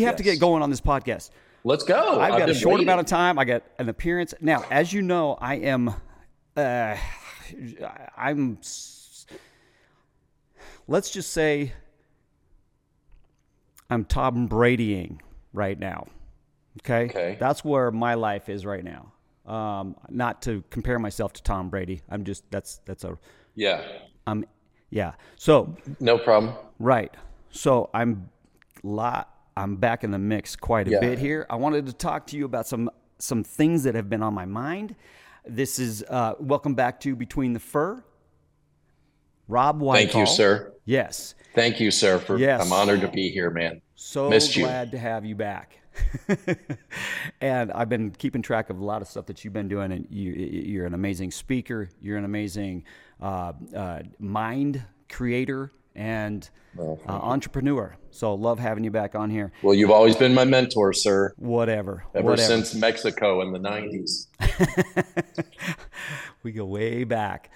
we have yes. to get going on this podcast. Let's go. I've, I've got a short waiting. amount of time. I got an appearance now. As you know, I am. Uh, I'm. Let's just say I'm Tom Bradying right now. Okay? okay. That's where my life is right now. Um, not to compare myself to Tom Brady. I'm just that's that's a yeah. I'm yeah. So no problem. Right. So I'm lot. I'm back in the mix quite a yeah. bit here. I wanted to talk to you about some some things that have been on my mind. This is uh, welcome back to Between the Fur. Rob White. Thank you, sir. Yes. Thank you, sir. For yes. I'm honored to be here, man. So Missed glad you. to have you back. and I've been keeping track of a lot of stuff that you've been doing, and you, are an amazing speaker. You're an amazing uh, uh, mind creator and uh, entrepreneur. So love having you back on here. Well, you've always been my mentor, sir. Whatever. Ever whatever. since Mexico in the '90s. we go way back.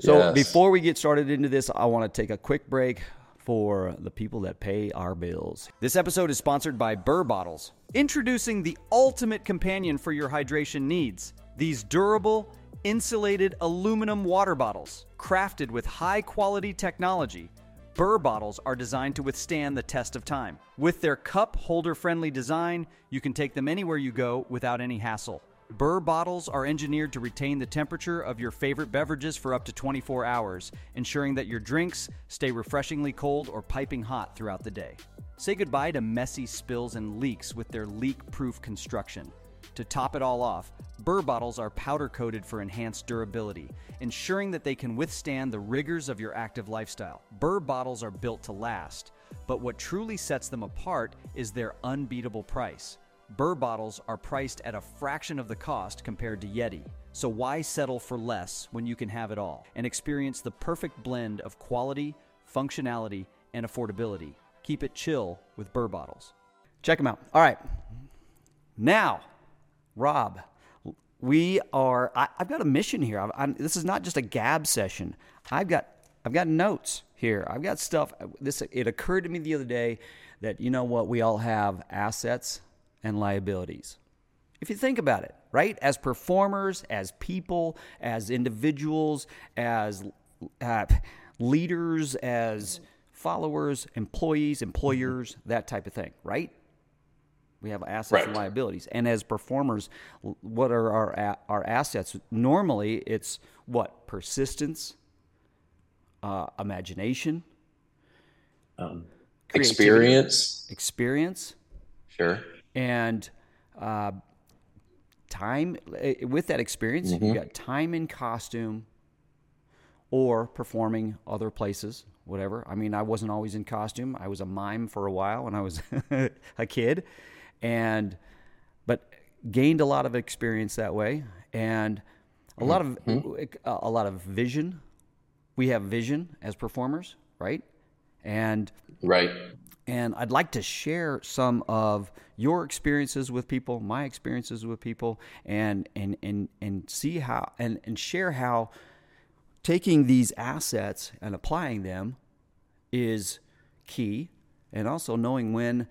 So yes. before we get started into this, I want to take a quick break for the people that pay our bills. This episode is sponsored by Burr Bottles, introducing the ultimate companion for your hydration needs. These durable, insulated aluminum water bottles, crafted with high quality technology. Burr bottles are designed to withstand the test of time. With their cup holder friendly design, you can take them anywhere you go without any hassle. Burr bottles are engineered to retain the temperature of your favorite beverages for up to 24 hours, ensuring that your drinks stay refreshingly cold or piping hot throughout the day. Say goodbye to messy spills and leaks with their leak proof construction. To top it all off, Burr bottles are powder coated for enhanced durability, ensuring that they can withstand the rigors of your active lifestyle. Burr bottles are built to last, but what truly sets them apart is their unbeatable price. Burr bottles are priced at a fraction of the cost compared to Yeti. So why settle for less when you can have it all and experience the perfect blend of quality, functionality, and affordability? Keep it chill with Burr bottles. Check them out. All right. Now, Rob, we are. I, have got a mission here. I'm, this is not just a gab session. I've got. I've got notes here. I've got stuff. This it occurred to me the other day that you know what we all have assets and liabilities. If you think about it, right? As performers, as people, as individuals, as uh, leaders, as followers, employees, employers, that type of thing, right? We have assets right. and liabilities. And as performers, what are our, our assets? Normally, it's what? Persistence, uh, imagination, um, experience. Experience. Sure and uh, time eh, with that experience mm-hmm. you got time in costume or performing other places whatever i mean i wasn't always in costume i was a mime for a while when i was a kid and but gained a lot of experience that way. And a lot of mm-hmm. a lot of vision. We have vision as performers right? And right. and I'd like to share some of your experiences with people, my experiences with people, and and and and see how and and share how taking these assets and applying them is key, and also knowing when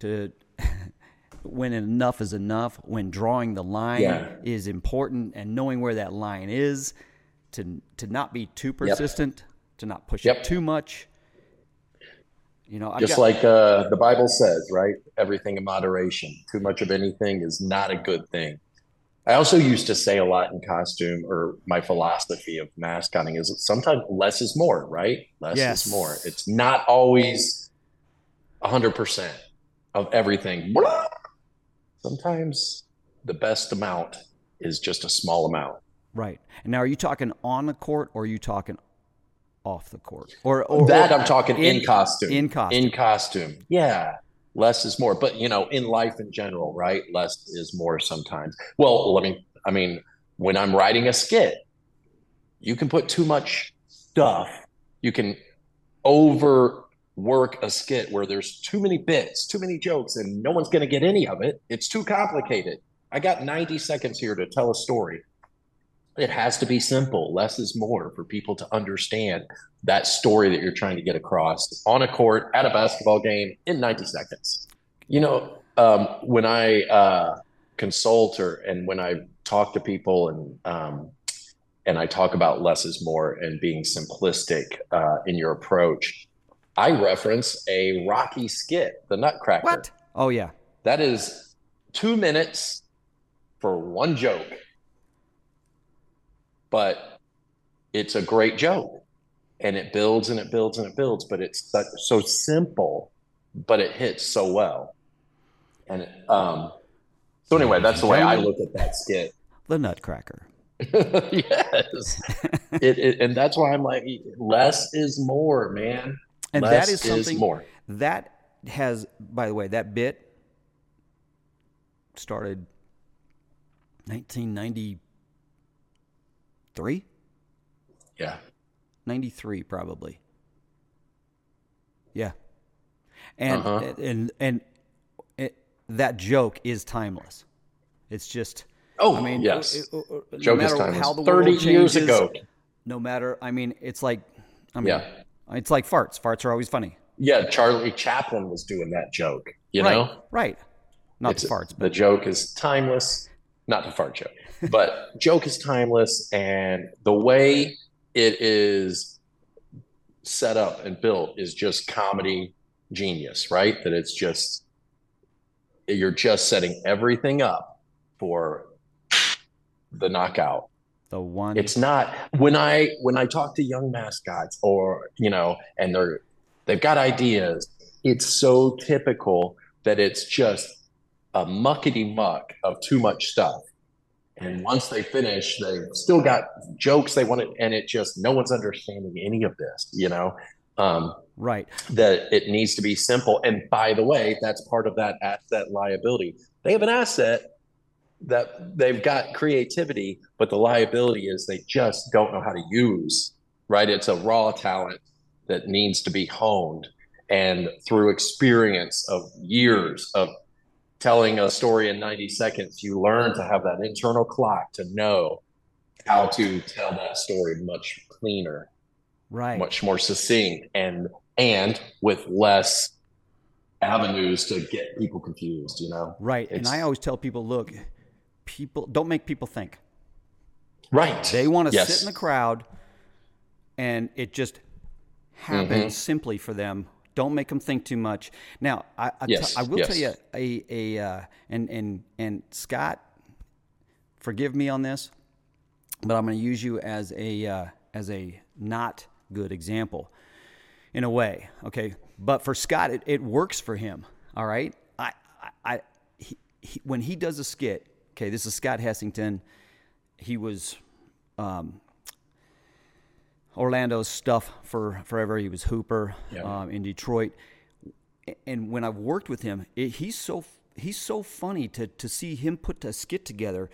to when enough is enough, when drawing the line yeah. is important, and knowing where that line is to to not be too persistent, yep. to not push yep. it too much you know, I've just got, like uh, the Bible says, right? Everything in moderation. Too much of anything is not a good thing. I also used to say a lot in costume, or my philosophy of mascoting is sometimes less is more, right? Less yes. is more. It's not always 100% of everything. Sometimes the best amount is just a small amount. Right. And now, are you talking on the court or are you talking off the court or, or that or, I'm talking in, in, costume. In costume. In costume. Yeah. Less is more. But you know, in life in general, right? Less is more sometimes. Well, let me I mean, when I'm writing a skit, you can put too much stuff. You can overwork a skit where there's too many bits, too many jokes, and no one's gonna get any of it. It's too complicated. I got 90 seconds here to tell a story it has to be simple. Less is more for people to understand that story that you're trying to get across on a court at a basketball game in 90 seconds. You know, um, when I uh, consult or and when I talk to people and um, and I talk about less is more and being simplistic uh, in your approach, I reference a Rocky skit, The Nutcracker. What? Oh yeah, that is two minutes for one joke, but it's a great joke, and it builds and it builds and it builds. But it's so simple, but it hits so well. And um, so anyway, that's the way I look at that skit. The Nutcracker. yes, it, it, and that's why I'm like, less is more, man. And less that is something is more. that has, by the way, that bit started 1993. Yeah, 93 probably. Yeah, and uh-huh. and and it, that joke is timeless. It's just Oh, I mean, yes. It, it, it, no matter how the 30 world years changes, ago. No matter, I mean, it's like, I mean, yeah. It's like farts. Farts are always funny. Yeah, Charlie Chaplin was doing that joke. You right, know, right? Not it's, the farts. But. The joke is timeless. Not the fart joke, but joke is timeless, and the way it is set up and built is just comedy genius, right? That it's just you're just setting everything up for the knockout. The one. It's not when I when I talk to young mascots or you know, and they're they've got ideas. It's so typical that it's just a muckety muck of too much stuff. And once they finish, they've still got jokes they want to, and it just no one's understanding any of this, you know. Um, right. That it needs to be simple. And by the way, that's part of that asset liability. They have an asset that they've got creativity, but the liability is they just don't know how to use, right? It's a raw talent that needs to be honed. And through experience of years of telling a story in 90 seconds, you learn to have that internal clock to know how to tell that story much cleaner, right? Much more succinct and and with less avenues to get people confused, you know? Right. It's, and I always tell people, look, people don't make people think. Right. They want to yes. sit in the crowd and it just happens mm-hmm. simply for them. Don't make them think too much. Now, I, I, yes. t- I will yes. tell you a, a uh, and and and Scott, forgive me on this, but I'm going to use you as a uh, as a not good example, in a way. Okay, but for Scott, it, it works for him. All right, I I, he, he, when he does a skit, Okay, this is Scott Hessington. He was um, Orlando's stuff for forever. He was Hooper yeah. um, in Detroit. And when I've worked with him, it, he's so he's so funny to to see him put a skit together.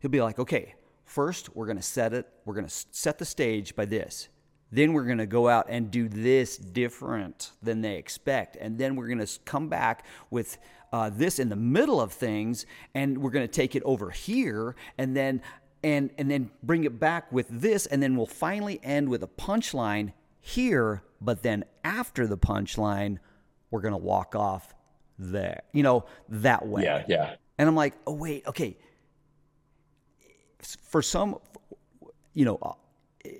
He'll be like, okay, first we're gonna set it. We're gonna set the stage by this. Then we're going to go out and do this different than they expect. And then we're going to come back with uh, this in the middle of things, and we're going to take it over here, and then and and then bring it back with this, and then we'll finally end with a punchline here. But then after the punchline, we're going to walk off there, you know, that way. Yeah, yeah. And I'm like, oh wait, okay. For some, you know, uh,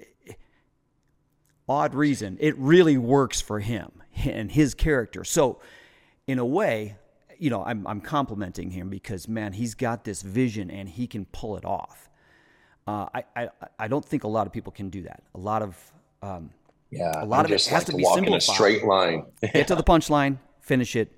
odd reason, it really works for him and his character. So, in a way, you know, I'm, I'm complimenting him because, man, he's got this vision and he can pull it off. Uh, I, I, I don't think a lot of people can do that. A lot of, um, yeah, a lot I'm of it has like to be walk simplified. in a straight line. Get to the punchline, finish it,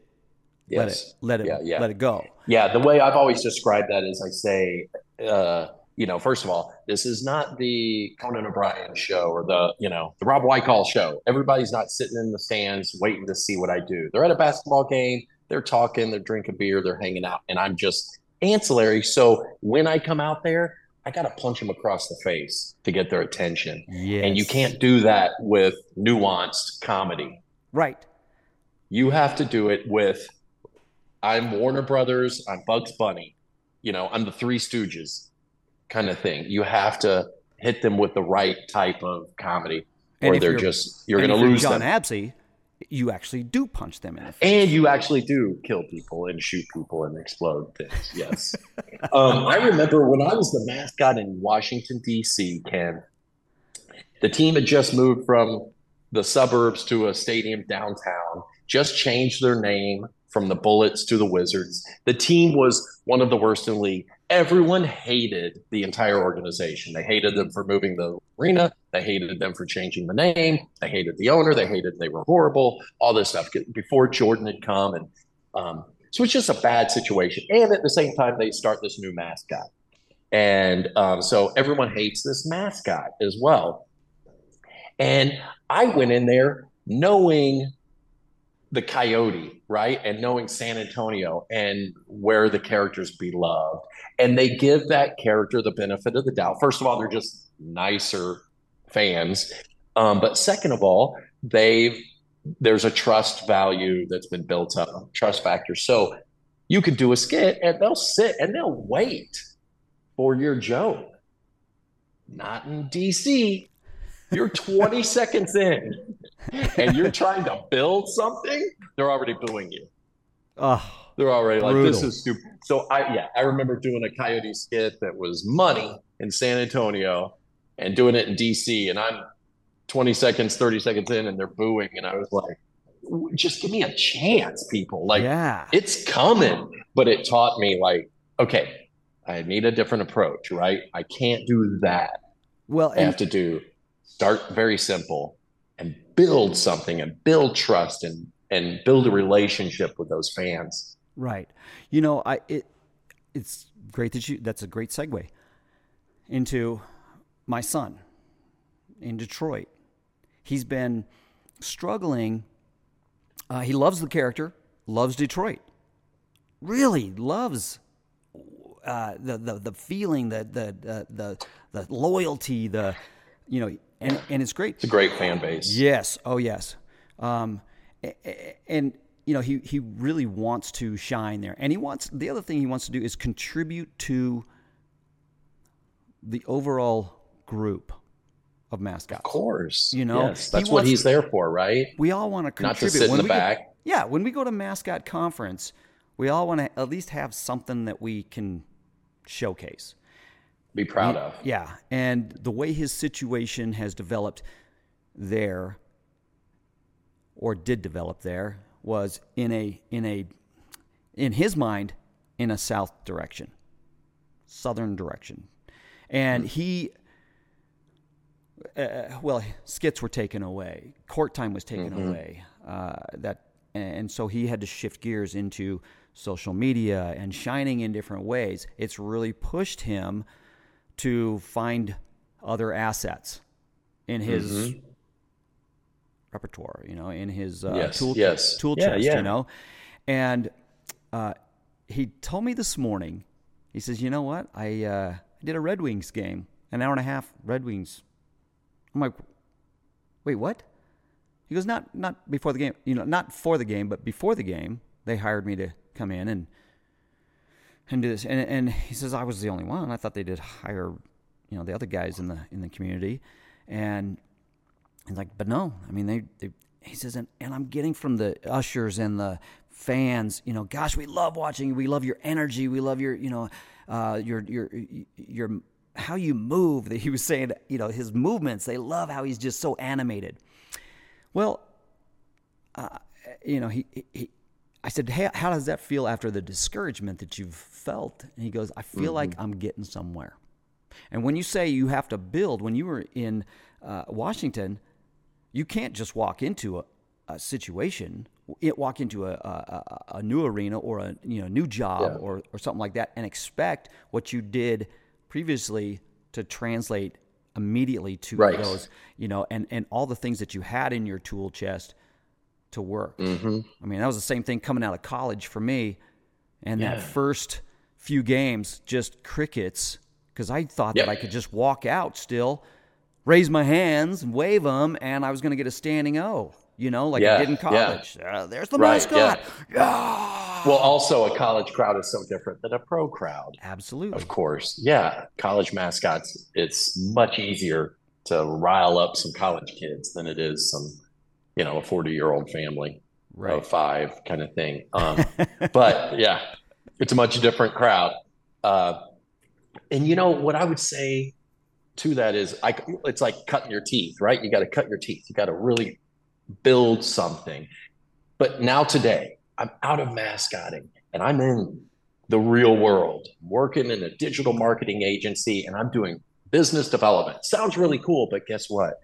yes. let it, let it, yeah, yeah. let it go. Yeah, the way I've always described that is I say, uh, you know, first of all, this is not the Conan O'Brien show or the, you know, the Rob Wicall show. Everybody's not sitting in the stands waiting to see what I do. They're at a basketball game they're talking, they're drinking beer, they're hanging out, and I'm just ancillary. So when I come out there, I got to punch them across the face to get their attention. Yes. And you can't do that with nuanced comedy. Right. You have to do it with I'm Warner Brothers, I'm Bugs Bunny, you know, I'm the Three Stooges kind of thing. You have to hit them with the right type of comedy, or they're just you're going to lose John them. Absey, you actually do punch them in the face. And you actually do kill people and shoot people and explode things. Yes. um, I remember when I was the mascot in Washington, D.C., Kenn, the team had just moved from the suburbs to a stadium downtown, just changed their name from the Bullets to the Wizards. The team was one of the worst in the league everyone hated the entire organization. They hated them for moving the arena. They hated them for changing the name. They hated the owner. They hated they were horrible. All this stuff before Jordan had come, and um, so it's just a bad situation. And at the same time, they start this new mascot, and um, so everyone hates this mascot as well. And I went in there knowing the coyote right? And knowing san antonio and where the characters be loved. And they give that character the benefit of the doubt. First of all they're just nicer fans. Um, but second of all they've there's a trust value that's been built up trust factor. So you could do a skit and they'll sit and they'll wait for your joke. Not in dc you're 20 seconds in and you're trying to build something, they're already booing you. Oh, they're already brutal. like, this is stupid. So I, yeah, I remember doing a Coyote skit that was money in San Antonio and doing it in DC. And I'm 20 seconds, 30 seconds in, and they're booing. And I was like, just give me a chance, people. Like, yeah. it's coming. But it taught me, like, okay, I need a different approach, right? I can't do that. Well, I have to do start very simple and build something and build trust and and build a relationship with those fans. Right. You know, I it it's great that you that's a great segue into my son in Detroit. He's been struggling. Uh, he loves the character, loves Detroit, really loves uh, the, the the feeling, the the the the loyalty, the you know and and it's great. It's a great fan base. Yes. Oh yes. Um, and you know he he really wants to shine there, and he wants the other thing he wants to do is contribute to the overall group of mascots. Of course. You know, yes, that's what he's to, there for, right? We all want to contribute. Not to sit when in the back. Go, yeah, when we go to mascot conference, we all want to at least have something that we can showcase be proud of. Yeah, and the way his situation has developed there, or did develop there, was in a in a in his mind in a south direction, southern direction, and he. Uh, well, skits were taken away. Court time was taken mm-hmm. away. Uh, that and so he had to shift gears into social media and shining in different ways. It's really pushed him to find other assets in his mm-hmm. repertoire, you know, in his uh, yes, tool, yes. tool yeah, chest, yeah. you know. And uh, he told me this morning, he says, you know what? I, uh, did a Red Wings game, an hour and a half Red Wings. I'm like, wait, what? He goes, not not before the game, you know, not for the game, but before the game, they hired me to come in and and do this. And, and he says, I was the only one. I thought they did hire, you know, the other guys in the in the community. And he's like, but no, I mean, they, they he says, and, and I'm getting from the ushers and the fans, you know, gosh, we love watching. You, we love your energy. We love your, you know, uh, your your your how you move. That he was saying, you know, his movements. They love how he's just so animated. Well, uh, you know, he, he I said, hey, how does that feel after the discouragement that you've felt? And he goes, I feel mm-hmm. like I'm getting somewhere. And when you say you have to build, when you were in uh, Washington, you can't just walk into a, a situation, walk into a, a, a, new arena or a you know new job yeah. or, or something like that, and expect what you did previously to translate immediately to right. those, you know, and, and all the things that you had in your tool chest to work. Mm-hmm. I mean, that was the same thing coming out of college for me. And yeah. that first few games, just crickets, because I thought yep. that I could just walk out still, raise my hands and wave them, and I was going to get a standing O, you know, like yeah. I did in college. Yeah. Uh, there's the right, mascot. Yeah. Well, also, a college crowd is so different than a pro crowd. Absolutely. Of course. Yeah. College mascots, it's much easier to rile up some college kids than it is some you know, a 40 year old family right. of five kind of thing. Um, but yeah, it's a much different crowd. Uh, and you know what I would say to that is, I it's like cutting your teeth, right? You got to cut your teeth. You got to really build something. But now today, I'm out of mascotting and I'm in the real world, working in a digital marketing agency, and I'm doing business development. Sounds really cool, but guess what?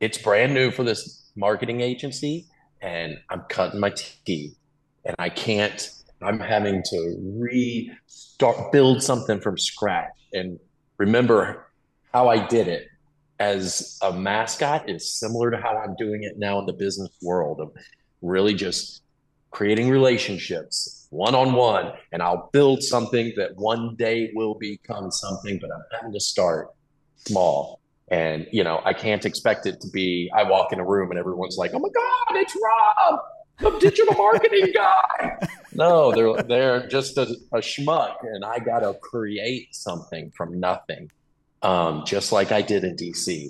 It's brand new for this marketing agency, and I'm cutting my teeth, and I can't. I'm having to restart, build something from scratch, and remember how I did it as a mascot is similar to how I'm doing it now in the business world of really just creating relationships one on one, and I'll build something that one day will become something, but I'm having to start small. And, you know, I can't expect it to be, I walk in a room and everyone's like, oh my God, it's Rob, the digital marketing guy. No, they're, they're just a, a schmuck, and I got to create something from nothing, um, just like I did in DC.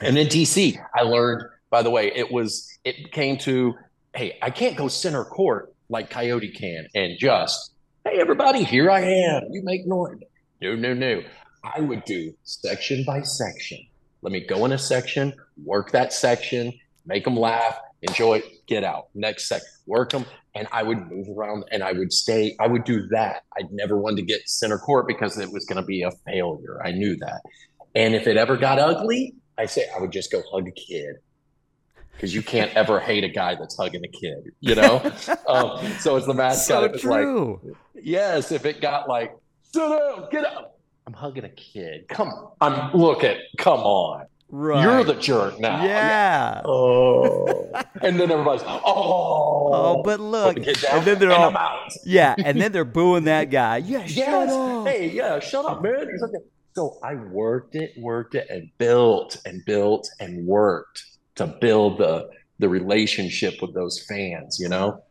And in DC, I learned, by the way, it was, it came to, hey, I can't go center court like Coyote can and just, hey, everybody, here I am. You make noise. No, no, no. I would do section by section. Let me go in a section, work that section, make them laugh, enjoy, get out. Next section, work them. And I would move around and I would stay. I would do that. I'd never want to get center court because it was going to be a failure. I knew that. And if it ever got ugly, I say I would just go hug a kid because you can't ever hate a guy that's hugging a kid, you know? um, so it's the mascot. So it's true. like, yes, if it got like, sit down, get up. I'm hugging a kid. Come on. I'm look at, come on. Right. You're the jerk now. Yeah. Oh. and then everybody's, oh. Oh, but look. And then they're all, yeah. And then they're booing that guy. Yeah, yes. shut up. Hey, yeah, shut up, man. So I worked it, worked it, and built and built and worked to build the the relationship with those fans, you know.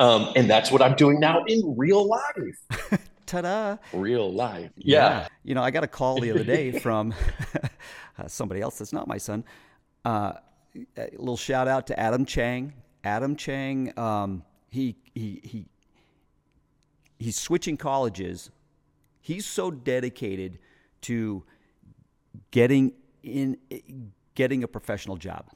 Um, and that's what I'm doing now in real life. Ta-da! Real life, yeah. yeah. You know, I got a call the other day from uh, somebody else that's not my son. Uh, a little shout out to Adam Chang. Adam Chang, um, he he he he's switching colleges. He's so dedicated to getting in getting a professional job.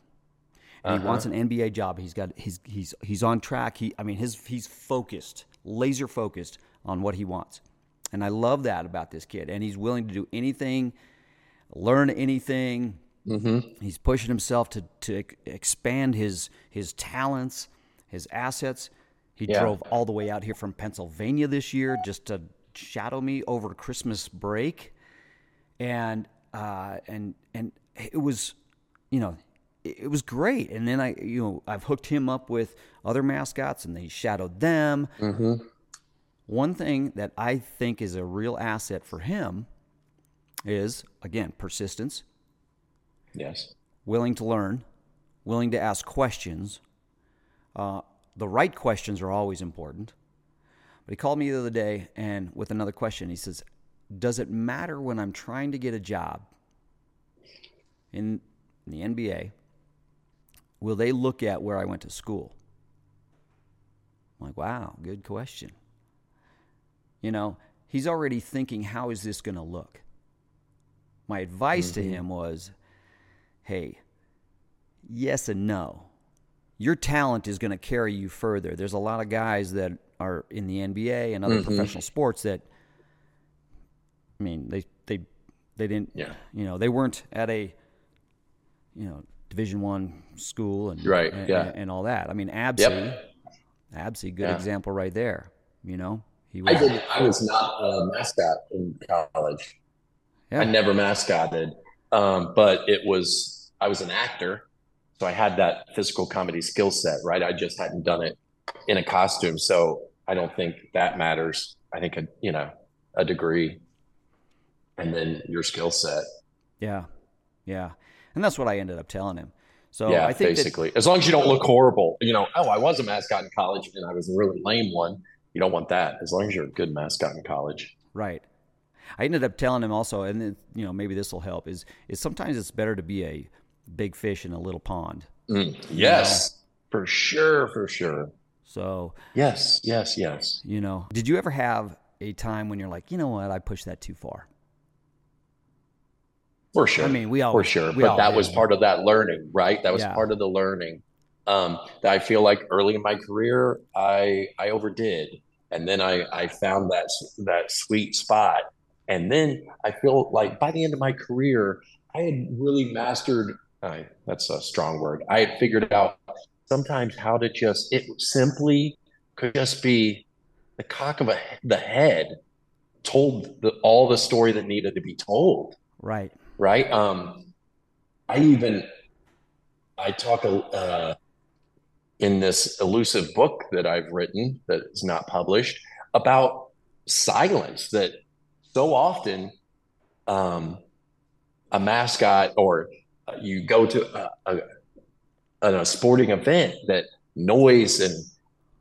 Uh-huh. he wants an NBA job. He's got he's he's he's on track. He I mean his he's focused, laser focused on what he wants. And I love that about this kid. And he's willing to do anything, learn anything. Mm-hmm. He's pushing himself to to expand his his talents, his assets. He yeah. drove all the way out here from Pennsylvania this year just to shadow me over Christmas break, and uh, and and it was you know, it was great. And then I, you know, I've hooked him up with other mascots and they shadowed them. Mm-hmm. One thing that I think is a real asset for him is, again, persistence. Yes. Willing to learn, willing to ask questions. Uh, the right questions are always important. But he called me the other day and with another question, he says, Does it matter when I'm trying to get a job in in the NBA, will they look at where I went to school? I'm like, wow, good question. You know, he's already thinking, how is this going to look? My advice mm-hmm. to him was, hey, yes and no. Your talent is going to carry you further. There's a lot of guys that are in the NBA and other mm-hmm. professional sports that, I mean, they they they didn't, yeah. you know, they weren't at a you know Division One school and right, and, yeah. and, all that. I mean, Absy, yep. Absy, good yeah. example right there. You know, he was. I, did, I was not a mascot in college. Yeah. I never mascotted, um, but it was I was an actor, so I had that physical comedy skill set. Right, I just hadn't done it in a costume, so I don't think that matters. I think a you know a degree, and then your skill set. Yeah, yeah and that's what I ended up telling him. So yeah, I think basically, that, as long as you don't look horrible, you know, oh, I was a mascot in college and I was a really lame one. You don't want that. As long as you're a good mascot in college, right? I ended up telling him also, and then, you know, maybe this will help. Is is sometimes it's better to be a big fish in a little pond Mm, yes, know? for sure, for sure. So, yes, yes, yes. You know, did you ever have a time when you're like, you know what, I pushed that too far? For sure. I mean, we all for sure, but that was part of that learning, right? That was yeah. part of the learning. Um, that I feel like early in my career, I I overdid, and then I I found that that sweet spot, and then I feel like by the end of my career, I had really mastered. Uh, that's a strong word. I had figured out sometimes how to just it simply could just be the cock of a, the head told the, all the story that needed to be told. Right right? Um, I even I talk uh, in this elusive book that I've written that is not published about silence. That so often um, a mascot or you go to a, a, a sporting event that noise and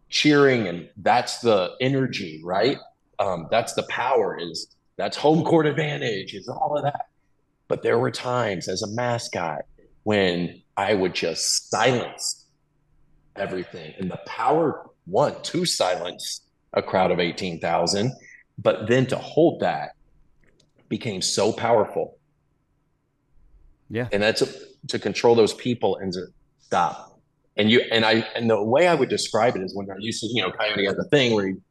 cheering and that's the energy, right? Um, that's the power. Is that's home court advantage? Is all of that but there were times as a mascot when I would just silence everything. And the power, one, to silence a crowd of 18,000, but then to hold that became so powerful. Yeah. And that's a, to control those people and to stop. And you, and I, and the way I would describe it is when I used to, you know, Coyote had the thing where you,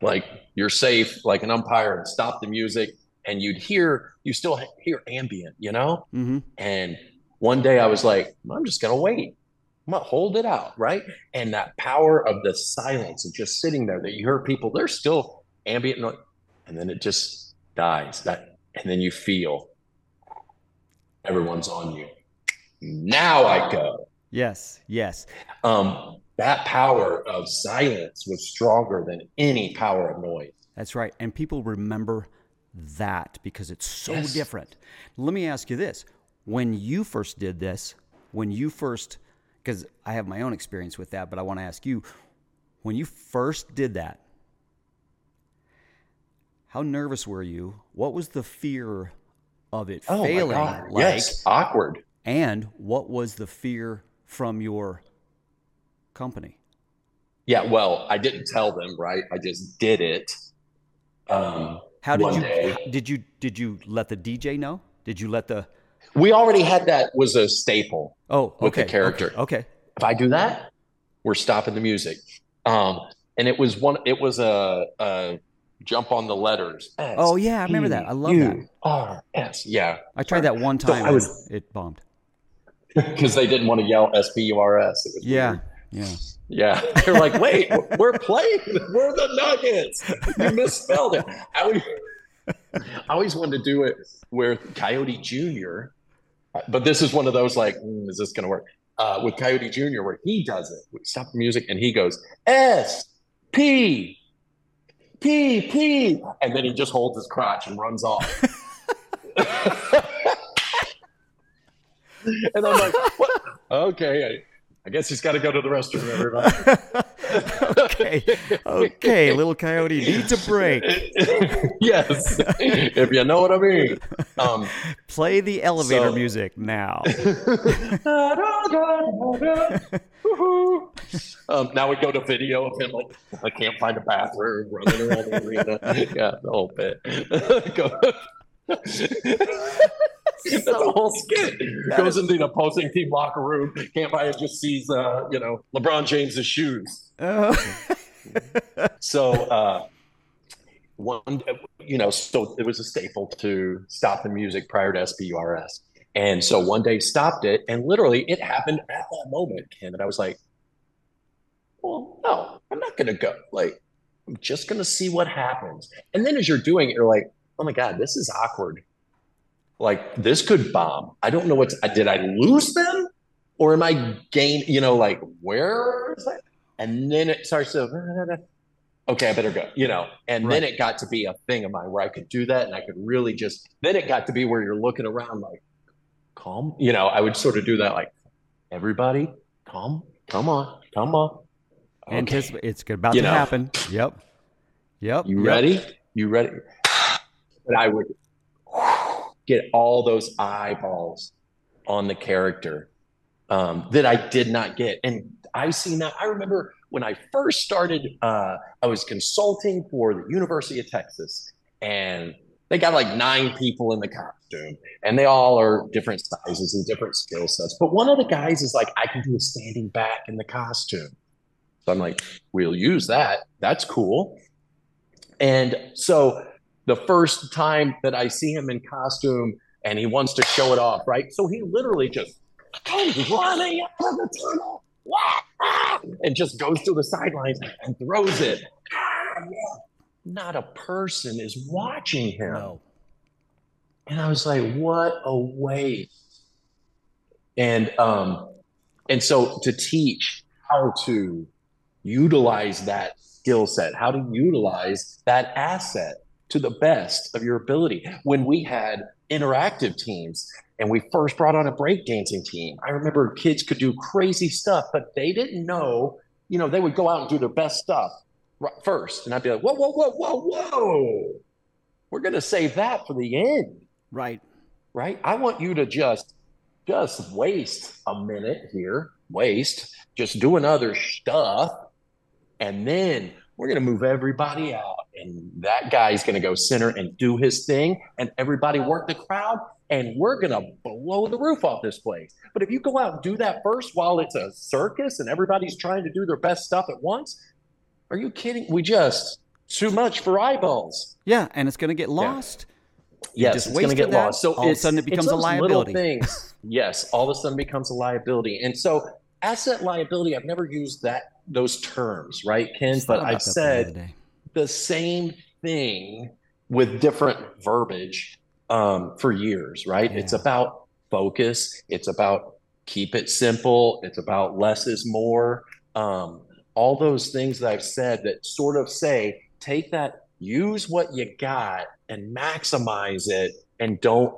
like, you're safe, like an umpire, and stop the music and you'd hear you still hear ambient, you know. Mm-hmm. And one day I was like, I'm just gonna wait. I'm gonna hold it out, right? And that power of the silence and just sitting there that you hear people, they're still ambient, noise, and then it just dies. That and then you feel everyone's on you. Now I go. Yes, yes. Um, that power of silence was stronger than any power of noise. That's right. And people remember that because it's so yes. different. Let me ask you this. When you first did this, when you first, because I have my own experience with that, but I want to ask you, when you first did that, how nervous were you? What was the fear of it oh failing? Like? Yes, awkward. And what was the fear from your company? Yeah, well, I didn't tell them, right? I just did it. Um, how did you day. did you did you let the DJ know? Did you let the We already had that was a staple. Oh, okay. With the character. Okay, okay. If I do that, we're stopping the music. Um, and it was one. It was a, a jump on the letters. S, oh yeah, I remember that. I love that. R S. Yeah. I tried that one time. So I was. It bombed. Because they didn't want to yell S P U R S. Yeah. Weird. Yeah. Yeah. They're like, wait, we're playing. We're the Nuggets. You misspelled it. I I always wanted to do it with Coyote Jr., but this is one of those like, mm, is this going to work? Uh, with Coyote Jr., where he does it. We stop the music and he goes, S P P P. And then he just holds his crotch and runs off. and I'm like, what? Okay. I guess he's got to go to the restroom, everybody. okay. Okay. Little Coyote needs a break. yes. If you know what I mean. Um, Play the elevator so. music now. um, now we go to video of him like, I can't find a bathroom, running around the arena. Yeah, the whole bit. That's so, a whole skit. Goes into the opposing team locker room. Can't buy it. Just sees, uh, you know, LeBron James's shoes. So, uh, one, you know, so it was a staple to stop the music prior to SPURS. And so one day stopped it, and literally it happened at that moment, Kenn. And I was like, well, no, I'm not going to go. Like, I'm just going to see what happens. And then as you're doing it, you're like, oh my God, this is awkward like this could bomb. I don't know what's did I lose them or am I gain, you know, like where is that? And then it starts to okay, I better go, you know. And right. then it got to be a thing of mine where I could do that and I could really just then it got to be where you're looking around like calm, you know, I would sort of do that like everybody, calm, come on, come on. Okay. Anticipate it's about you to know. happen. Yep. Yep. You yep. ready? You ready? But I would get all those eyeballs on the character um, that I did not get. And I've seen that. I remember when I first started, uh, I was consulting for the University of Texas, and they got like nine people in the costume, and they all are different sizes and different skill sets. But one of the guys is like, I can do a standing back in the costume. So I'm like, we'll use that. That's cool. And so the first time that I see him in costume and he wants to show it off, right? So he literally just comes running out of the tunnel and just goes to the sidelines and throws it. Not a person is watching him. No. And I was like, what a waste. And um, and so to teach how to utilize that skill set, how to utilize that asset to the best of your ability. When we had interactive teams and we first brought on a breakdancing team, I remember kids could do crazy stuff, but they didn't know, you know, they would go out and do their best stuff first. And I'd be like, whoa, whoa, whoa, whoa, whoa. We're going to save that for the end. Right. Right. I want you to just, just waste a minute here, waste, just doing other stuff. And then we're going to move everybody out and that guy's going to go center and do his thing and everybody work the crowd and we're going to blow the roof off this place. But if you go out and do that first while it's a circus and everybody's trying to do their best stuff at once are you kidding? We just too much for eyeballs. Yeah and it's going to get lost. Yeah. yes it's going to get that, lost. So all of a sudden it becomes a liability. things. Yes all of a sudden becomes a liability. And so asset liability i've never used that those terms right kenn? But i've said the same thing with different verbiage um, for years, right? Yeah. It's about focus. It's about keep it simple. It's about less is more. Um, all those things that I've said that sort of say take that, use what you got, and maximize it, and don't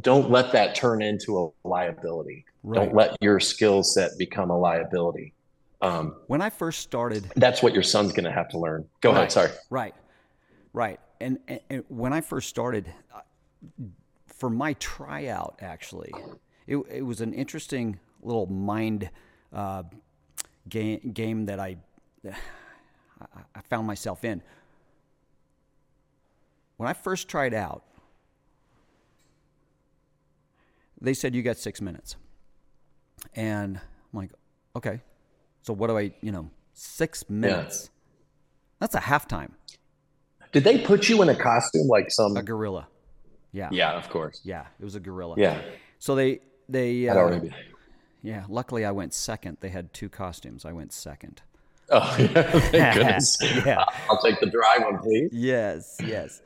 don't let that turn into a liability. Right. Don't let your skill set become a liability. Um, when I first started, that's what your son's going to have to learn. Go right, ahead. Sorry. Right. Right. And, and, and, when I first started, uh, for my tryout, actually, it, it was an interesting little mind uh, game, game that I, I found myself in. When I first tried out, they said you got six minutes. And I'm like, okay. So what do I, you know, six minutes? Yeah. That's a halftime. Did they put you in a costume like some a gorilla? Yeah. Yeah, of course. Yeah, it was a gorilla. Yeah. So they they uh, yeah. Luckily, I went second. They had two costumes. I went second. Oh yeah! Thank goodness. yeah. I'll take the dry one, please. Yes, yes.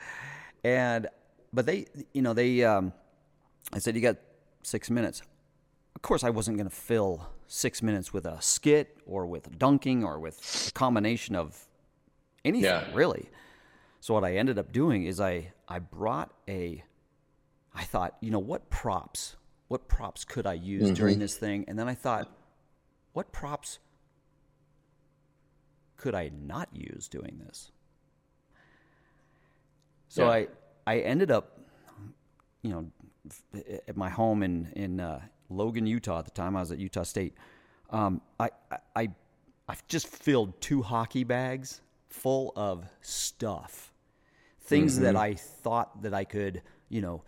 And but they, you know, they. Um, I said you got six minutes. Of course, I wasn't going to fill six minutes with a skit or with dunking or with a combination of anything yeah. really. So what I ended up doing is I I brought a I thought, you know, what props? What props could I use mm-hmm. during this thing? And then I thought, what props could I not use doing this? So yeah. I I ended up you know at my home in in uh, Logan, Utah at the time. I was at Utah State. Um, I, I, I just filled two hockey bags full of stuff, things mm-hmm. that I thought that I could, you know,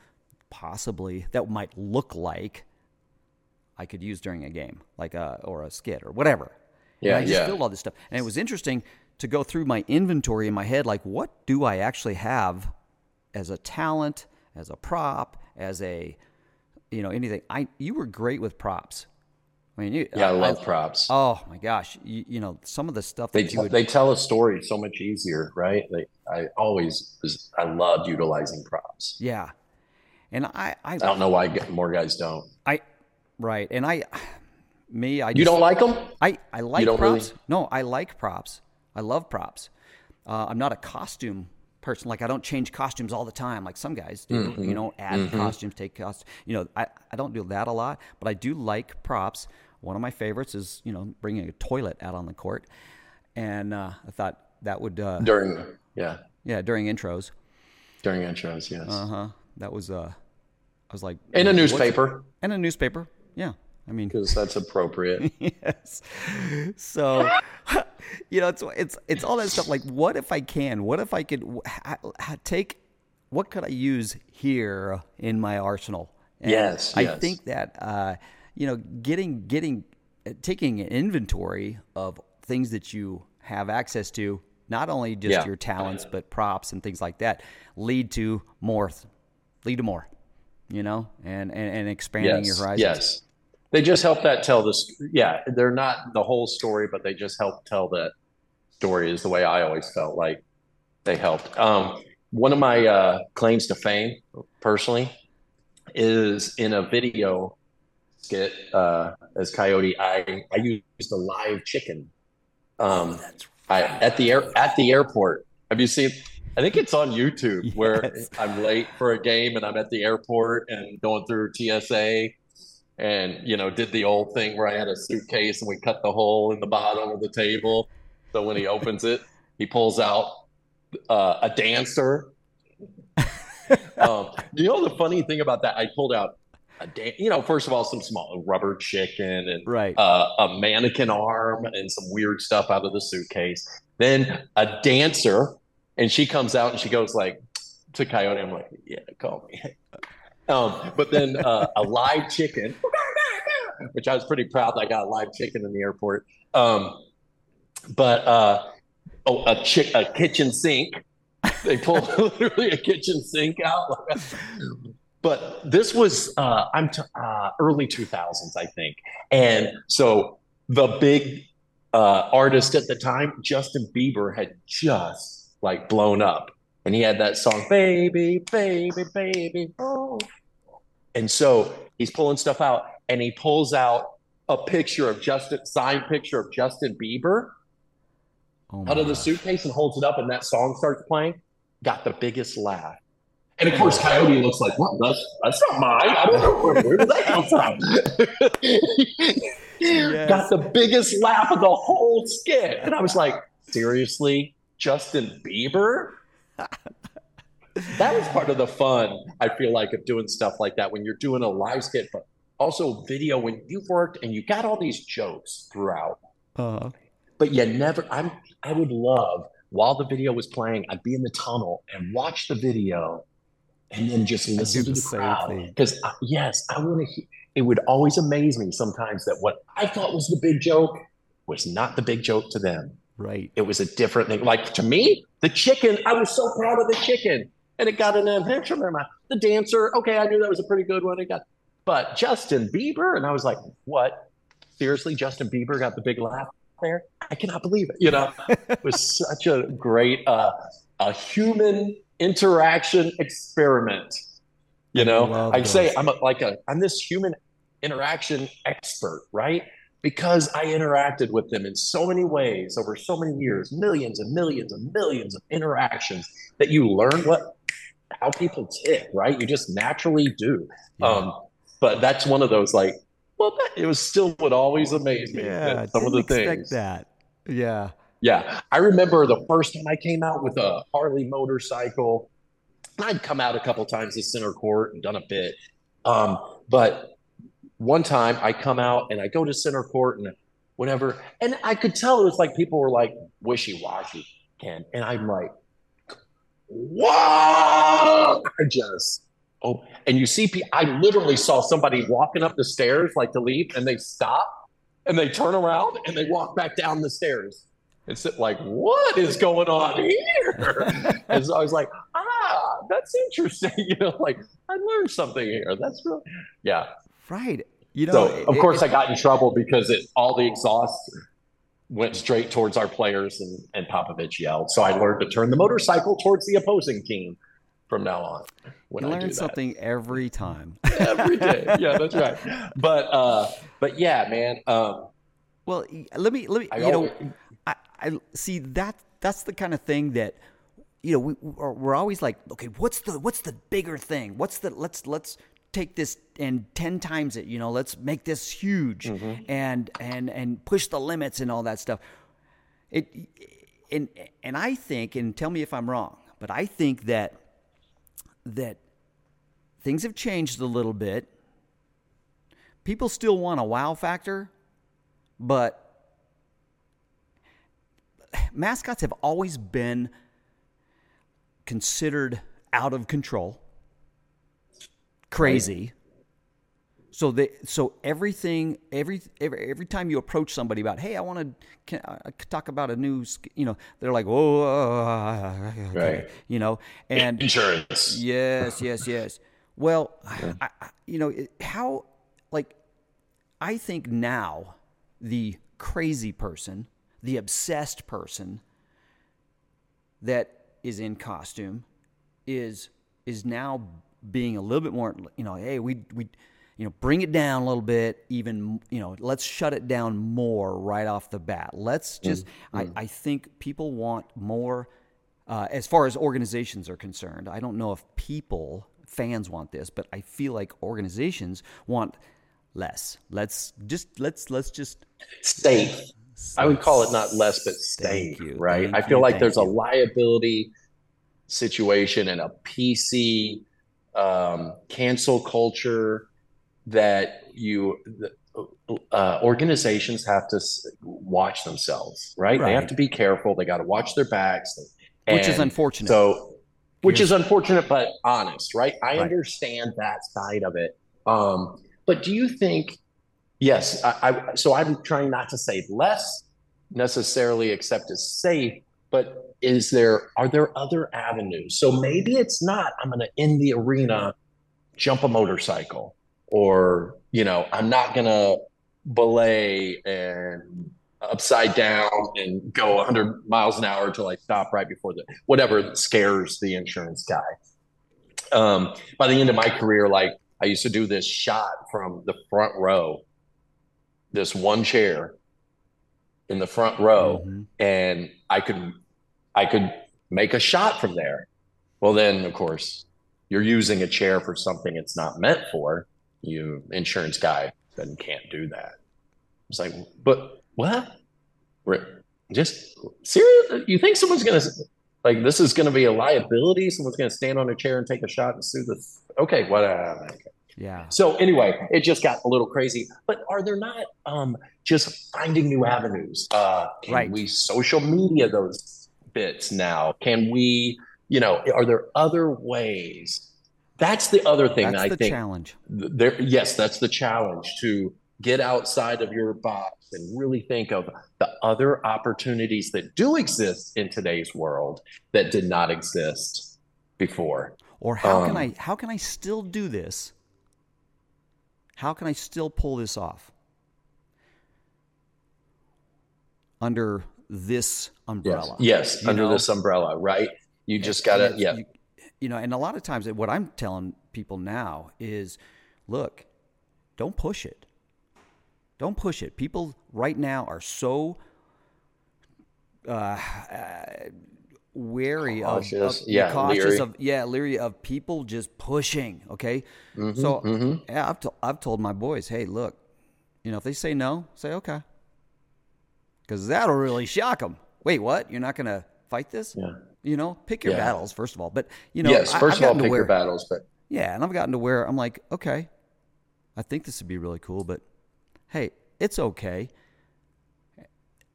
possibly that might look like I could use during a game, like a or a skit or whatever. Yeah, and I just yeah. filled all this stuff, and it was interesting to go through my inventory in my head, like what do I actually have as a talent, as a prop, as a you know anything. I you were great with props. I mean, you, yeah, I, I love I, props. Oh my gosh, you, you, know some of the stuff they would, they tell a story so much easier, right? They, I always was, I loved utilizing props. Yeah, and I I, I don't know why more guys don't. I right, and I me I just, you don't like them. I I like props. Really? No, I like props. I love props. Uh, I'm not a costume person. Like I don't change costumes all the time, like some guys do. Mm-hmm. You know, add mm-hmm. costumes, take costumes. You know, I, I don't do that a lot, but I do like props. One of my favorites is you know bringing a toilet out on the court, and uh, I thought that would uh, during yeah yeah during intros. During intros, yes. Uh huh. That was uh, I was like in a newspaper. In a newspaper, yeah. I mean, because that's appropriate. yes. So, you know, it's it's it's all that stuff. Like, what if I can? What if I could take? What could I use here in my arsenal? And yes, I yes. think that uh, you know, getting getting uh, taking an inventory of things that you have access to, not only just yeah. your talents but props and things like that, lead to more, lead to more. You know, and and, and expanding yes, your horizons. Yes they just help that tell this. Yeah, they're not the whole story, but they just help tell that story. Is the way I always felt like they helped. Um, one of my uh, claims to fame, personally, is in a video skit uh, as Coyote. I I used a live chicken. Um, oh, I at the air at the airport. Have you seen? I think it's on YouTube yes. where I'm late for a game and I'm at the airport and going through TSA and you know did the old thing where I had a suitcase and we cut the hole in the bottom of the table. So when he opens it, he pulls out uh, a dancer. um, you know the funny thing about that? I pulled out a dan- you know first of all some small rubber chicken and right. uh, a mannequin arm and some weird stuff out of the suitcase. Then a dancer, and she comes out and she goes like to Coyote. I'm like, yeah, call me. Um, but then uh, a live chicken, which I was pretty proud that I got a live chicken in the airport. Um, but uh, oh, a chick, a kitchen sink. They pulled literally a kitchen sink out. but this was uh, I'm t- uh, early 2000s, I think, and so the big uh, artist at the time, Justin Bieber, had just like blown up and he had that song, baby, baby, baby. Oh. And so he's pulling stuff out and he pulls out a picture of Justin, signed picture of Justin Bieber oh out of the suitcase and holds it up and that song starts playing. Got the biggest laugh. And of course, Coyote looks like, what? That's, that's not mine. I don't know where, where did that come from. yes. Got the biggest laugh of the whole skit. And I was like, seriously? Justin Bieber? that was part of the fun, I feel like, of doing stuff like that when you're doing a live skit, but also video when you've worked and you got all these jokes throughout. Uh-huh. But you never, I'm, I would love while the video was playing, I'd be in the tunnel and watch the video and then just listen to the, the crowd. Because, yes, I want to, hear, it would always amaze me sometimes that what I thought was the big joke was not the big joke to them. Right. It was a different thing. Like to me, the chicken, I was so proud of the chicken. And it got an in my the dancer. Okay, I knew that was a pretty good one. It got but Justin Bieber, and I was like, what? Seriously, Justin Bieber got the big laugh there? I cannot believe it. You know, it was such a great uh a human interaction experiment. You know, I say I'm a, like a I'm this human interaction expert, right? Because I interacted with them in so many ways over so many years, millions and millions and millions of interactions that you learn what how people tick, right? You just naturally do. Yeah. Um, but that's one of those like, well, that, it was still would always amaze me. Yeah, some of the things. that. Yeah. Yeah. I remember the first time I came out with a Harley motorcycle. I'd come out a couple times to center court and done a bit. Um, but one time I come out and I go to center court and whatever, and I could tell it was like people were like wishy washy, Kenn, and I'm like, whoa! I just oh, and you see, I literally saw somebody walking up the stairs like to leave, and they stop and they turn around and they walk back down the stairs. It's like, what is going on here? and so I was like, ah, that's interesting. You know, like I learned something here. That's really, yeah. Right. You know, so of it, course it, I got in trouble because it all the exhaust went straight towards our players and, and Popovich yelled. So I learned to turn the motorcycle towards the opposing team from now on. When you I learn something every time. every day. Yeah, that's right. But uh but yeah, man. Um well, let me let me I you always, know I, I see that that's the kind of thing that you know we, we're always like okay what's the what's the bigger thing what's the let's let's take this and 10 times it you know let's make this huge mm-hmm. and and and push the limits and all that stuff. It and and i think and tell me if i'm wrong but i think that that things have changed a little bit. People still want a wow factor, but mascots have always been considered out of control, crazy. Right. So they so everything every every every time you approach somebody about hey I want to uh, talk about a new you know they're like whoa uh, right you know and insurance yes yes yes well yeah. I, I, you know how like I think now the crazy person the obsessed person that is in costume is is now being a little bit more you know hey we we you know bring it down a little bit even you know let's shut it down more right off the bat let's just mm-hmm. I, I think people want more uh, as far as organizations are concerned i don't know if people fans want this but i feel like organizations want less let's just let's let's just safe I would call it not less, but stay, right? Thank I feel you, like there's you. a liability situation and a PC um, cancel culture that you uh, organizations have to watch themselves, right? right? They have to be careful. They got to watch their backs, and which is unfortunate. So, which Here's, is unfortunate, but honest, right? I right. understand that side of it. Um, but do you think Yes, I, I, so I'm trying not to say less necessarily except as safe, but is there are there other avenues? So maybe it's not I'm going to in the arena jump a motorcycle or you know I'm not going to belay and upside down and go 100 miles an hour until I stop right before the whatever scares the insurance guy. Um, by the end of my career, like I used to do this shot from the front row this one chair in the front row mm-hmm. and I could I could make a shot from there. Well then of course you're using a chair for something it's not meant for. You insurance guy then can't do that. It's like, but what? We're just serious? You think someone's gonna like this is gonna be a liability? Someone's gonna stand on a chair and take a shot and sue the okay, whatever. Yeah. So anyway, it just got a little crazy. But are there not um, just finding new avenues? Uh, can right. we social media those bits now? Can we, you know, are there other ways? That's the other thing that's that I the think. challenge. There, yes, that's the challenge to get outside of your box and really think of the other opportunities that do exist in today's world that did not exist before. Or how um, can I how can I still do this how can I still pull this off under this umbrella? Yes, yes under know? this umbrella, right? You just got to, yeah. You, you know, and a lot of times what I'm telling people now is look, don't push it. Don't push it. People right now are so uh, wary cautious. of, of yeah, cautious leery. of yeah, leery of people just pushing. Okay, mm-hmm, so mm-hmm. yeah, I've to, I've told my boys, hey, look, you know, if they say no, say okay, because that'll really shock them. Wait, what? You're not going to fight this? Yeah. You know, pick your yeah. battles first of all. But you know, yes, 1st of all, pick where, your battles. But yeah, and I've gotten to where I'm like, okay, I think this would be really cool, but hey, it's okay.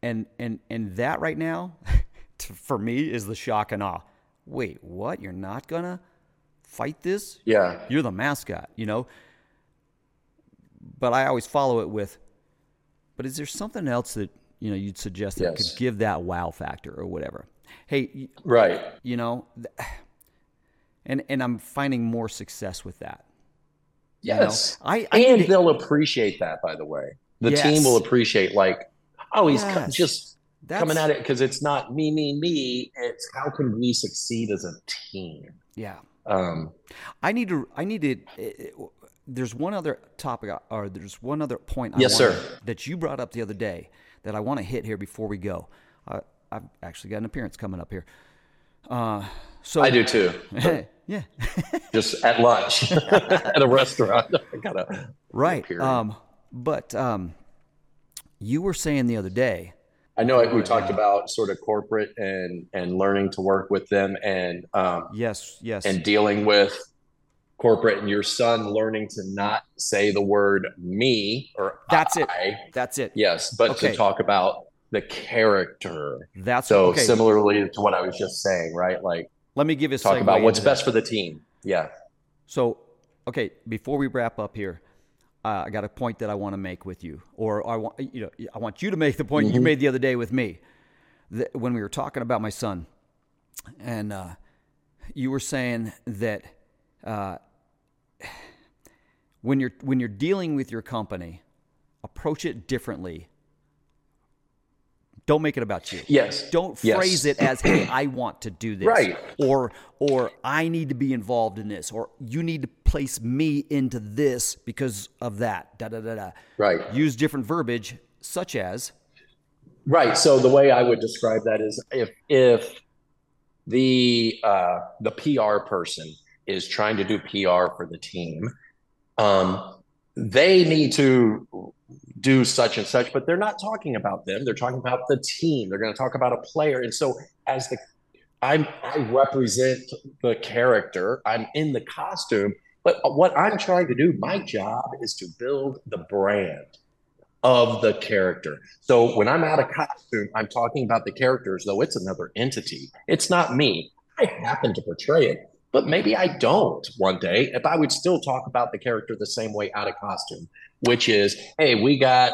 And and and that right now for me is the shock and awe. Wait, what? You're not gonna fight this? Yeah. You're the mascot, you know? But I always follow it with, but is there something else that, you know, you'd suggest that yes. could give that wow factor or whatever? Hey, right. You know, and and I'm finding more success with that. Yes. You know? I, I and they'll appreciate that, by the way. The yes. team will appreciate like, oh, he's yes. just that's, coming at it because it's not me, me, me. It's how can we succeed as a team? Yeah. Um, I need to. I need to. There's one other topic, or there's one other point. Yes, sir. That you brought up the other day that I want to hit here before we go. Uh, I've actually got an appearance coming up here. Uh, so I do too. yeah. just at lunch at a restaurant. I gotta right. Um, but um, you were saying the other day I know we talked about sort of corporate and and learning to work with them and um, yes, yes, and dealing with corporate and your son learning to not say the word me or that's I, it. That's it. Yes, but okay. to talk about the character. That's so okay. similarly to what I was just saying, right? Like, let me give you talk about what's best for the team. Yeah. So, okay, before we wrap up here, uh, I got a point that I want to make with you, or I want you know I want you to make the point mm-hmm. you made the other day with me, that when we were talking about my son, and uh, you were saying that uh, when you're when you're dealing with your company, approach it differently. Don't make it about you. Yes. Don't phrase yes. it as, "Hey, I want to do this," right? Or, or I need to be involved in this, or you need to place me into this because of that. Da da da da. Right. Use different verbiage, such as. Right. So the way I would describe that is, if if the uh, the PR person is trying to do PR for the team, um, they need to do such and such, but they're not talking about them. They're talking about the team. They're going to talk about a player. And so as the I'm I represent the character. I'm in the costume, but what I'm trying to do, my job is to build the brand of the character. So when I'm out of costume, I'm talking about the characters, though it's another entity. It's not me. I happen to portray it, but maybe I don't one day. If I would still talk about the character the same way out of costume, which is, hey, we got,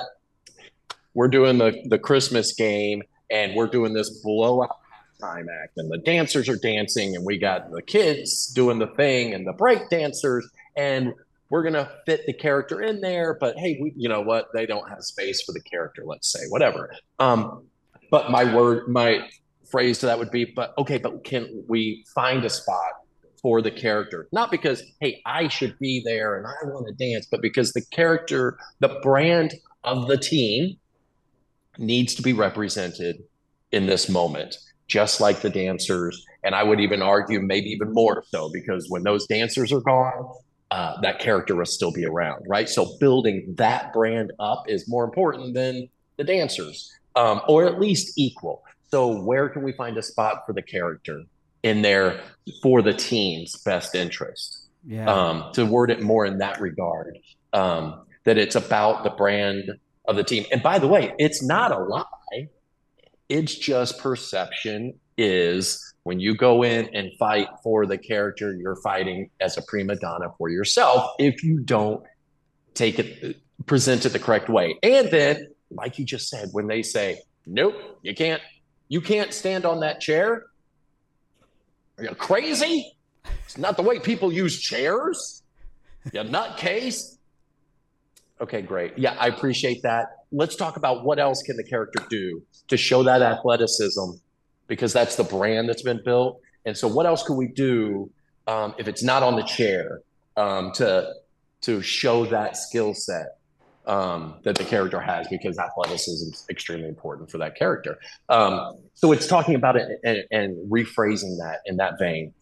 we're doing the the Christmas game, and we're doing this blowout time act, and the dancers are dancing, and we got the kids doing the thing, and the break dancers, and we're gonna fit the character in there. But hey, we, you know what? They don't have space for the character. Let's say whatever. Um, but my word, my phrase to that would be, but okay, but can we find a spot for the character. Not because, hey, I should be there and I want to dance, but because the character, the brand of the team needs to be represented in this moment, just like the dancers. And I would even argue, maybe even more so, because when those dancers are gone, uh, that character will still be around, right? So building that brand up is more important than the dancers, um, or at least equal. So where can we find a spot for the character? In there for the team's best interest. Yeah. Um, to word it more in that regard, um, that it's about the brand of the team. And by the way, it's not a lie. It's just perception is when you go in and fight for the character, you're fighting as a prima donna for yourself if you don't take it, present it the correct way. And then, like you just said, when they say, nope, you can't, you can't stand on that chair, are you crazy? It's not the way people use chairs. You nutcase. Okay, great. Yeah, I appreciate that. Let's talk about what else can the character do to show that athleticism, because that's the brand that's been built. And so, what else could we do um, if it's not on the chair um, to to show that skill set um, that the character has because athleticism is extremely important for that character. Um, so it's talking about it and, and, rephrasing that in that vein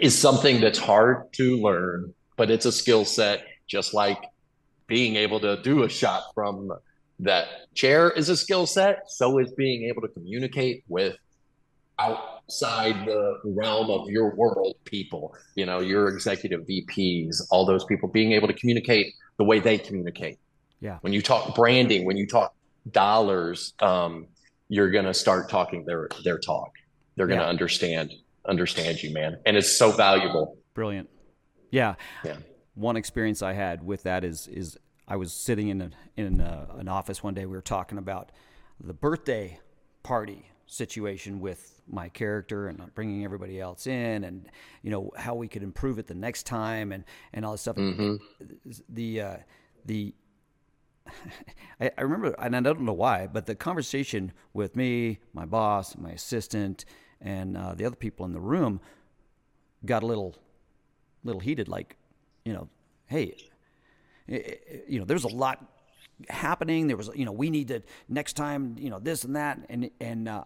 is something that's hard to learn, but it's a skill set, just like being able to do a shot from that chair is a skill set. So is being able to communicate with outside the realm of your world people, you know, your executive VPs, all those people being able to communicate the way they communicate yeah. When you talk branding, when you talk dollars, um, you're gonna start talking their their talk. They're gonna yeah. understand understand you, man, and it's so valuable. Brilliant. Yeah. Yeah. One experience I had with that is is I was sitting in a, in a, an office one day. We were talking about the birthday party situation with my character and bringing everybody else in, and you know how we could improve it the next time, and and all this stuff. Mm-hmm. The uh, the I, I, remember, and I don't know why, but the conversation with me, my boss, my assistant, and uh, the other people in the room got a little, little heated. Like, you know, hey, you know, there's a lot happening. There was, you know, we need to next time, you know, this and that, and and uh,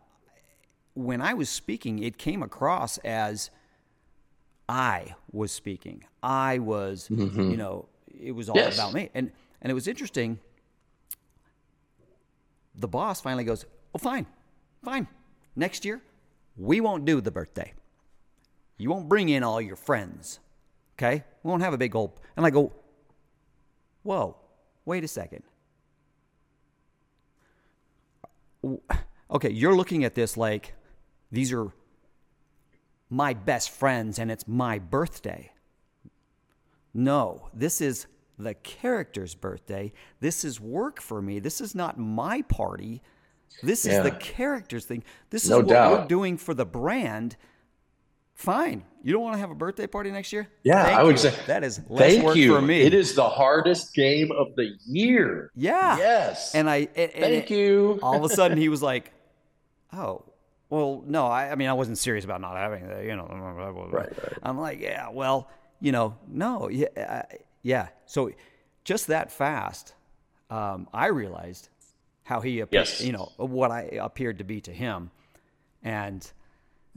when I was speaking, it came across as I was speaking. I was, mm-hmm. you know, it was all yes. about me, and and it was interesting the boss finally goes, Oh, fine, fine. Next year, we won't do the birthday. You won't bring in all your friends Okay, we won't have a big old. And I go, whoa, wait a second. Okay, you're looking at this like these are my best friends and it's my birthday. No, this is the character's birthday. This is work for me. This is not my party. This yeah. is the character's thing. This is no what doubt. we're doing for the brand. Fine. You don't want to have a birthday party next year? Yeah, thank I would you. say that is less thank you. for me. It is the hardest game of the year. Yeah. Yes. And I and, thank you. all of a sudden he was like, "Oh, well, no. I, I mean, I wasn't serious about not having that. You know, right, right. I'm like, yeah. Well, you know, no, yeah, uh, yeah. So just that fast, um, I realized how he, yes. you know, what I appeared to be to him, and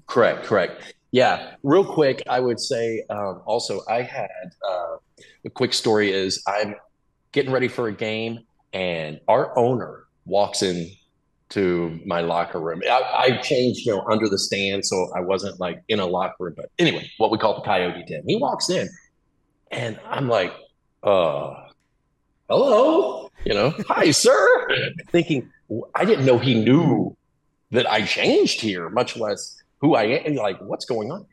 correct, correct. Yeah, real quick, I would say um, also I had uh, a quick story is I'm getting ready for a game, and our owner walks in to my locker room. I, I, changed, you know, under the stand, so I wasn't like in a locker room. But anyway, what we call the Coyote Den. He walks in, and I'm like, "Uh, hello, you know, hi, sir." Thinking I didn't know he knew that I changed here, much less who I am. Like, what's going on?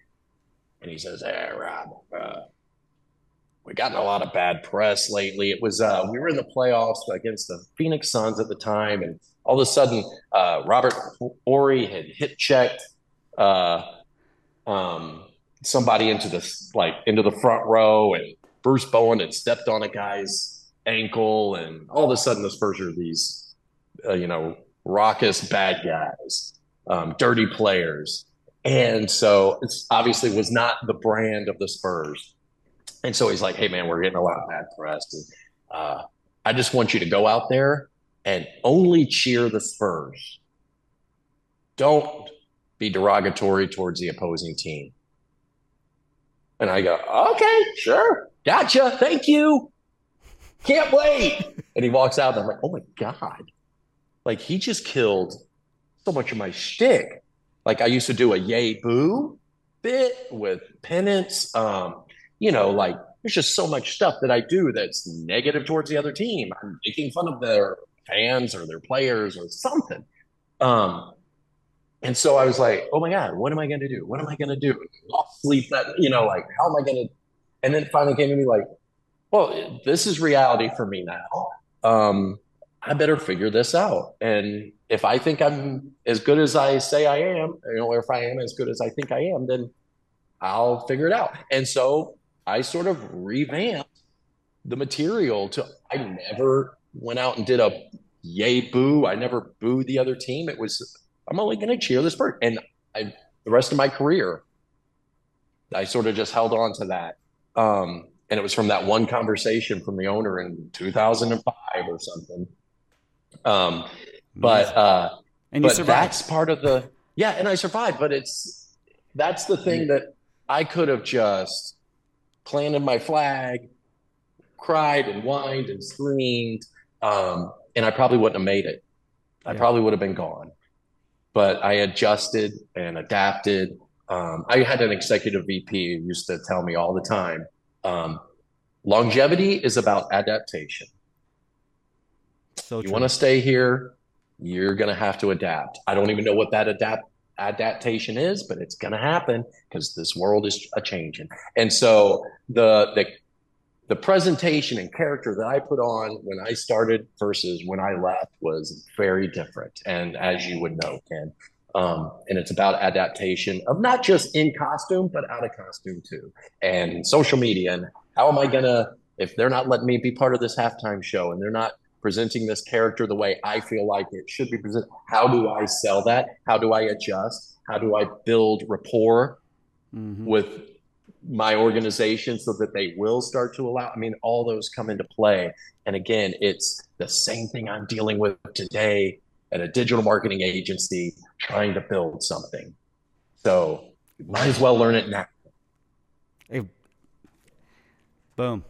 And he says, "Hey, Rob, uh, we gotten a lot of bad press lately. It was uh, we were in the playoffs against the Phoenix Suns at the time, and all of a sudden, uh, Robert Horry had hit checked uh, um, somebody into the like into the front row, and Bruce Bowen had stepped on a guy's ankle, and all of a sudden, the Spurs are these, uh, you know, raucous bad guys, um, dirty players, and so it's obviously was not the brand of the Spurs. And so he's like, "Hey, man, we're getting a lot of bad press. And, uh, I just want you to go out there and only cheer the Spurs. Don't be derogatory towards the opposing team. And I go, okay, sure. Gotcha. Thank you. Can't wait. and he walks out and I'm like, oh my God. Like he just killed so much of my shtick. Like I used to do a yay boo bit with pennants. Um, you know, like there's just so much stuff that I do that's negative towards the other team. I'm making fun of their fans or their players or something. Um, and so I was like, oh my God, what am I going to do? What am I going to do? Lost sleep that, you know, like, how am I going to? And then finally came to me like, well, this is reality for me now. Um, I better figure this out. And if I think I'm as good as I say I am, you know, or if I am as good as I think I am, then I'll figure it out. And so I sort of revamped the material to I never went out and did a yay boo. I never booed the other team. It was I'm only going to cheer this bird, and I the rest of my career, I sort of just held on to that. Um, and it was from that one conversation from the owner in 2005 or something. Um, but uh, and but that's part of the yeah, and I survived. But it's that's the thing that I could have just planted my flag, cried and whined and screamed um, and I probably wouldn't have made it. I yeah. probably would have been gone. But I adjusted and adapted. Um, I had an executive VP who used to tell me all the time um, longevity is about adaptation. So you want to stay here, you're going to have to adapt. I don't even know what that adapt adaptation is, but it's going to happen because this world is a changing. And so the the the presentation and character that I put on when I started versus when I left was very different. And as you would know, Kenn, um, and it's about adaptation of not just in costume, but out of costume too, and social media. And how am I gonna if they're not letting me be part of this halftime show and they're not presenting this character the way I feel like it should be presented? How do I sell that? How do I adjust? How do I build rapport mm-hmm. with my organization so that they will start to allow. I mean, all those come into play. And again, it's the same thing I'm dealing with today at a digital marketing agency trying to build something. So might as well learn it now. Hey, boom.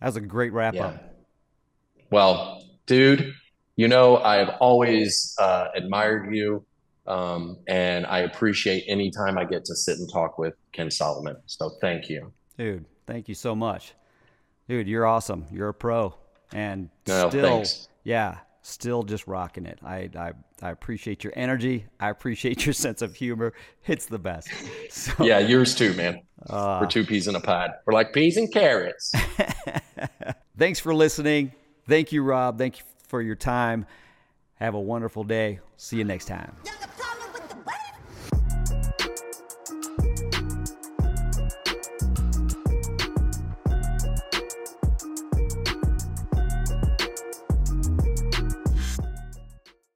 That was a great wrap yeah. up. Well, dude, you know, I have always uh, admired you. Um, and I appreciate any time I get to sit and talk with Kenn Solomon. So thank you. Dude, Thank you so much. Dude, you're awesome. You're a pro. And no, still, thanks. yeah, still just rocking it. I, I, I appreciate your energy. I appreciate your sense of humor. It's the best. So, yeah, yours too, man. Uh, We're two peas in a pod. We're like peas and carrots. Thanks for listening. Thank you, Rob. Thank you for your time. Have a wonderful day. See you next time.